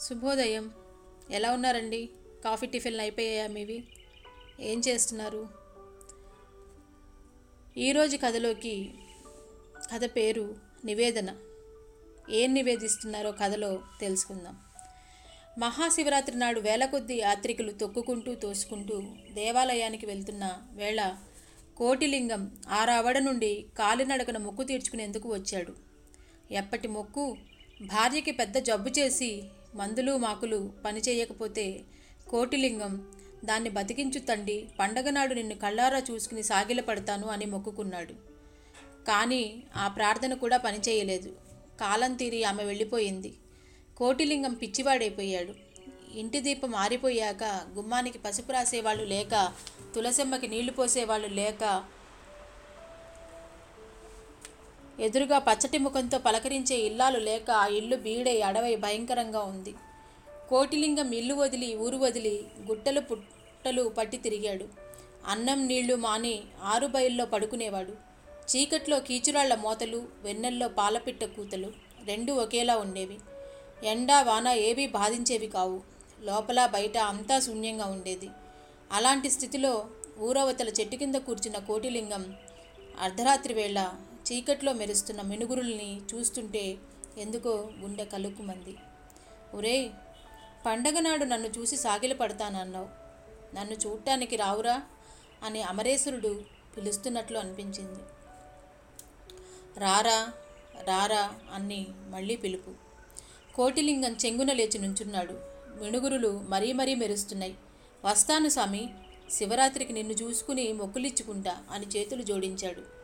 శుభోదయం. ఎలా ఉన్నారండి? కాఫీ టిఫిన్లు అయిపోయాయా మీవి? ఏం చేస్తున్నారు? ఈరోజు కథలోకి కథ పేరు నివేదన. ఏం నివేదిస్తున్నారో కథలో తెలుసుకుందాం. మహాశివరాత్రి నాడు వేలకొద్దీ యాత్రికులు తొక్కుకుంటూ తోసుకుంటూ దేవాలయానికి వెళ్తున్న వేళ కోటిలింగం ఆరావడ నుండి కాలినడకన మొక్కు తీర్చుకునేందుకు వచ్చాడు. ఎప్పటి మొక్కు? భార్యకి పెద్ద జబ్బు చేసి మందులు మాకులు పని చేయకపోతే కోటిలింగం. దాన్ని బతికించు తండి పండగ నాడు నిన్ను కళ్ళారా చూసుకుని సాగిలపడతాను అని మొక్కుకున్నాడు. కానీ ఆ ప్రార్థన కూడా పనిచేయలేదు కాలం తీరి ఆమె వెళ్ళిపోయింది. కోటిలింగం పిచ్చివాడైపోయాడు. ఇంటి దీపం ఆరిపోయాక గుమ్మానికి పసుపు రాసేవాళ్ళు లేక తులసమ్మకి నీళ్ళు పోసేవాళ్ళు లేక ఎదురుగా పచ్చటి ముఖంతో పలకరించే ఇల్లాలు లేక ఆ ఇల్లు బీడై అడవై భయంకరంగా ఉంది. కోటిలింగం ఇల్లు వదిలి ఊరు వదిలి గుట్టలు పుట్టలు పట్టి తిరిగాడు. అన్నం నీళ్ళు మాని ఆరు బయల్లో పడుకునేవాడు. చీకట్లో కీచురాళ్ళ మోతలు వెన్నెల్లో పాలపిట్ట కూతలు రెండు ఒకేలా ఉండేవి. ఎండ వాన ఏవీ బాధించేవి కావు. లోపల బయట అంతా శూన్యంగా ఉండేది. అలాంటి స్థితిలో ఊరవతల చెట్టు కింద కూర్చున్న కోటిలింగం అర్ధరాత్రి వేళ చీకట్లో మెరుస్తున్న మినుగురుల్ని చూస్తుంటే ఎందుకో గుండె కలుక్కుమంది. ఒరే పండగ నాడు నన్ను చూసి సాగిల పడతానన్నావు. నన్ను చూడటానికి రావురా అని అమరేశ్వరుడు పిలుస్తున్నట్లు అనిపించింది. రారా రారా అన్ని మళ్ళీ పిలుపు. కోటిలింగం చెంగున లేచి నుంచున్నాడు. మిణుగురులు మరీ మరీ మెరుస్తున్నాయి. వస్తాను స్వామి శివరాత్రికి నిన్ను చూసుకుని మొక్కులిచ్చుకుంటా అని చేతులు జోడించాడు.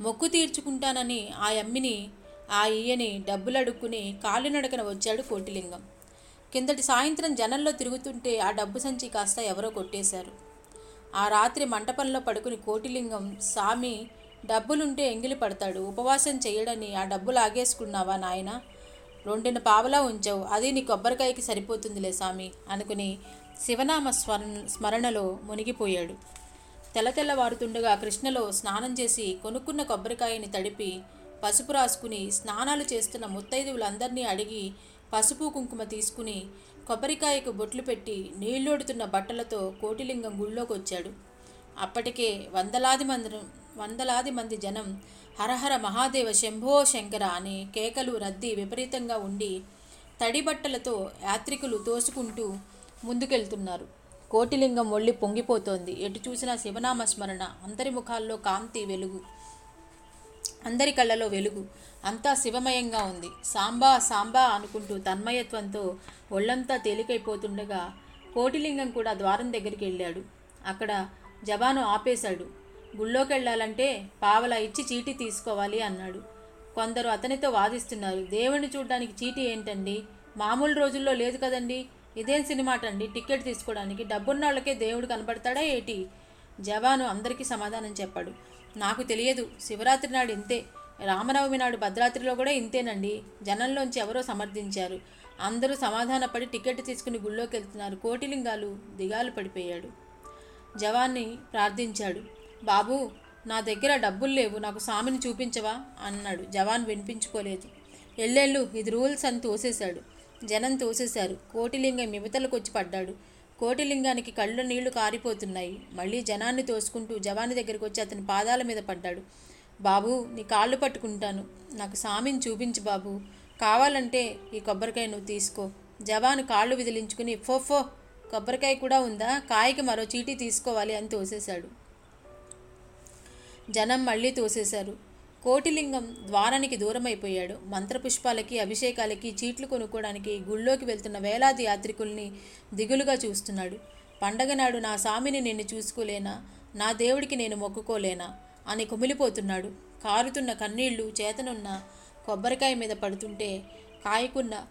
మొక్కు తీర్చుకుంటానని ఆ అమ్మిని ఆ ఈయని డబ్బులు అడుక్కుని కాలినడకన వచ్చాడు కోటిలింగం. కిందటి సాయంత్రం జనంలో తిరుగుతుంటే ఆ డబ్బు సంచి కాస్త ఎవరో కొట్టేశారు. ఆ రాత్రి మంటపంలో పడుకుని కోటిలింగం సామి డబ్బులుంటే ఎంగిలి పడతాడు ఉపవాసం చేయడని ఆ డబ్బులు ఆగేసుకున్నావా నాయన? రెండున పావలా ఉంచావు అది నీ కొబ్బరికాయకి సరిపోతుందిలే సామి అనుకుని శివనామ స్మరణ స్మరణలో మునిగిపోయాడు. తెల్ల తెల్లవారుతుండగా కృష్ణలో స్నానం చేసి కొనుక్కున్న కొబ్బరికాయని తడిపి పసుపు రాసుకుని స్నానాలు చేస్తున్న ముత్తైదువులందరినీ అడిగి పసుపు కుంకుమ తీసుకుని కొబ్బరికాయకు బొట్లు పెట్టి నీళ్ళోడుతున్న బట్టలతో కోటిలింగం గుళ్ళోకి వచ్చాడు అప్పటికే వందలాది మంది వందలాది మంది జనం హరహర మహాదేవ శంభో శంకర అని కేకలు రద్దీ విపరీతంగా ఉండి తడి బట్టలతో యాత్రికులు తోసుకుంటూ ముందుకెళ్తున్నారు. కోటిలింగం ఒళ్ళి పొంగిపోతోంది. ఎటు చూసినా శివనామ స్మరణ అందరి ముఖాల్లో కాంతి వెలుగు అందరి కళ్ళలో వెలుగు. అంతా శివమయంగా ఉంది. సాంబా సాంబా అనుకుంటూ తన్మయత్వంతో ఒళ్ళంతా తేలికైపోతుండగా కోటిలింగం కూడా ద్వారం దగ్గరికి వెళ్ళాడు. అక్కడ జవాను ఆపేశాడు. గుళ్ళోకి వెళ్ళాలంటే పావలా ఇచ్చి చీటీ తీసుకోవాలి అన్నాడు. కొందరు అతనితో వాదిస్తున్నారు. దేవుణ్ణి చూడడానికి చీటీ ఏంటండి? మామూలు రోజుల్లో లేదు కదండి. ఇదేం సినిమాటండి టికెట్ తీసుకోవడానికి డబ్బున్నోళ్ళకే దేవుడు కనబడతాడా ఏటి? జవాను అందరికీ సమాధానం చెప్పాడు. నాకు తెలియదు శివరాత్రి నాడు ఇంతే. రామనవమి నాడు భద్రాద్రిలో కూడా ఇంతేనండి. జనంలోంచి ఎవరో సమర్థించారు. అందరూ సమాధానపడి టికెట్ తీసుకుని గుళ్ళోకి వెళ్తున్నారు కోటిలింగాలు దిగాలు పడిపోయాడు. జవాన్ని ప్రార్థించాడు బాబు నా దగ్గర డబ్బులు లేవు నాకు స్వామిని చూపించవా? అన్నాడు. జవాన్ వినిపించుకోలేదు. ఎల్లెళ్ళు ఇది రూల్స్ అని తోసేశాడు. జనం తోసేశారు. కోటిలింగం మిమతలకొచ్చి వచ్చి పడ్డాడు. కోటిలింగానికి కళ్ళు నీళ్ళు కారిపోతున్నాయి. మళ్ళీ జనాన్ని తోసుకుంటూ జవాని దగ్గరికి వచ్చి అతని పాదాల మీద పడ్డాడు. బాబు నీ కాళ్ళు పట్టుకుంటాను. నాకు సామిని చూపించు బాబు. కావాలంటే ఈ కొబ్బరికాయ నువ్వు తీసుకో. జవాను కాళ్ళు విదిలించుకుని ఫో ఫో కొబ్బరికాయ కూడా ఉందా? కాయకి మరో చీటీ తీసుకోవాలి అని తోసేశాడు. జనం మళ్ళీ తోసేశారు. కోటిలింగం ద్వారానికి దూరమైపోయాడు. మంత్రపుష్పాలకి అభిషేకాలకి చీట్లు కొనుక్కోవడానికి గుళ్ళోకి వెళ్తున్న వేలాది యాత్రికుల్ని దిగులుగా చూస్తున్నాడు. పండగ నాడు నా స్వామిని నేను చూసుకోలేనా? నా దేవుడికి నేను మొక్కుకోలేనా? అని కుమిలిపోతున్నాడు. కారుతున్న కన్నీళ్ళు చేతనున్న కొబ్బరికాయ మీద పడుతుంటే కాయకున్న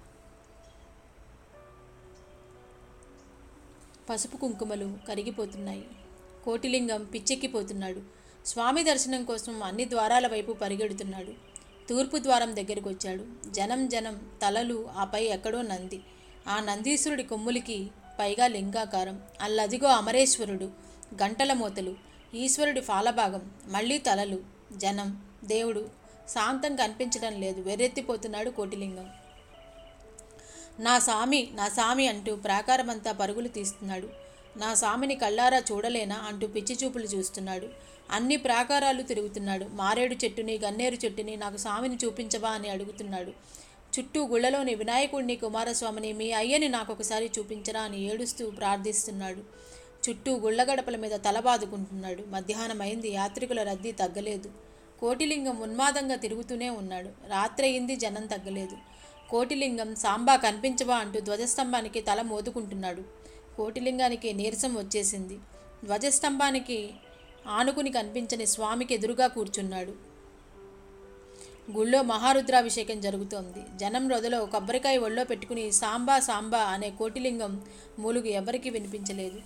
పసుపు కుంకుమలు కరిగిపోతున్నాయి. కోటిలింగం పిచ్చెక్కిపోతున్నాడు. స్వామి దర్శనం కోసం అన్ని ద్వారాల వైపు పరిగెడుతున్నాడు. తూర్పు ద్వారం దగ్గరికి వచ్చాడు. జనం జనం తలలు ఆపై ఎక్కడో నంది. ఆ నందీశ్వరుడి కొమ్ములకి పైగా లింగాకారం. అల్లదిగో అమరేశ్వరుడు గంటల మూతలు ఈశ్వరుడి ఫాలభాగం మళ్ళీ తలలు జనం దేవుడు. శాంతం కనిపించడం లేదు. వెర్రెత్తిపోతున్నాడు కోటిలింగం. నా సామి నా సామి అంటూ ప్రాకారమంతా పరుగులు తీస్తున్నాడు. నా సామిని కళ్ళారా చూడలేనా అంటూ పిచ్చి చూపులు చూస్తున్నాడు. అన్ని ప్రాకారాలు తిరుగుతున్నాడు. మారేడు చెట్టుని గన్నేరు చెట్టుని నాకు స్వామిని చూపించవా అని అడుగుతున్నాడు. చుట్టూ గుళ్ళలోని వినాయకుడిని కుమారస్వామిని మీ అయ్యని నాకు ఒకసారి చూపించరా అని ఏడుస్తూ ప్రార్థిస్తున్నాడు. చుట్టూ గుళ్ళ గడపల మీద తలబాదుకుంటున్నాడు మధ్యాహ్నం అయింది. యాత్రికుల రద్దీ తగ్గలేదు. కోటిలింగం ఉన్మాదంగా తిరుగుతూనే ఉన్నాడు. రాత్రయింది జనం తగ్గలేదు. కోటిలింగం సాంబా కనిపించవా అంటూ ధ్వజస్తంభానికి తల మోదుకుంటున్నాడు. కోటిలింగానికి నీరసం వచ్చేసింది. ధ్వజస్తంభానికి ఆనుకుని కనిపించని స్వామికి ఎదురుగా కూర్చున్నాడు. గుళ్ళో మహారుద్రాభిషేకం జరుగుతోంది. జనం రొదలో కొబ్బరికాయ ఒళ్ళో పెట్టుకుని సాంబా సాంబా అనే కోటిలింగం మూలుగు ఎవరికీ వినిపించలేదు.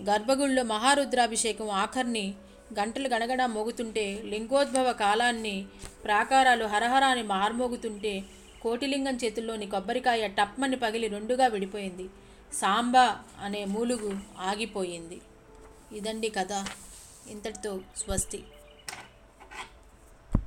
గర్భగుళ్ళో మహారుద్రాభిషేకం ఆఖర్ని గంటలు గణగణ మోగుతుంటే లింగోద్భవ కాలాన్ని ప్రాకారాలు హరహరాని మార్మోగుతుంటే కోటిలింగం చేతుల్లోని కొబ్బరికాయ టప్మని పగిలి రెండుగా విడిపోయింది. సాంబా అనే మూలుగు ఆగిపోయింది. ఇదండి కథ. ఇంతటితో స్వస్తి.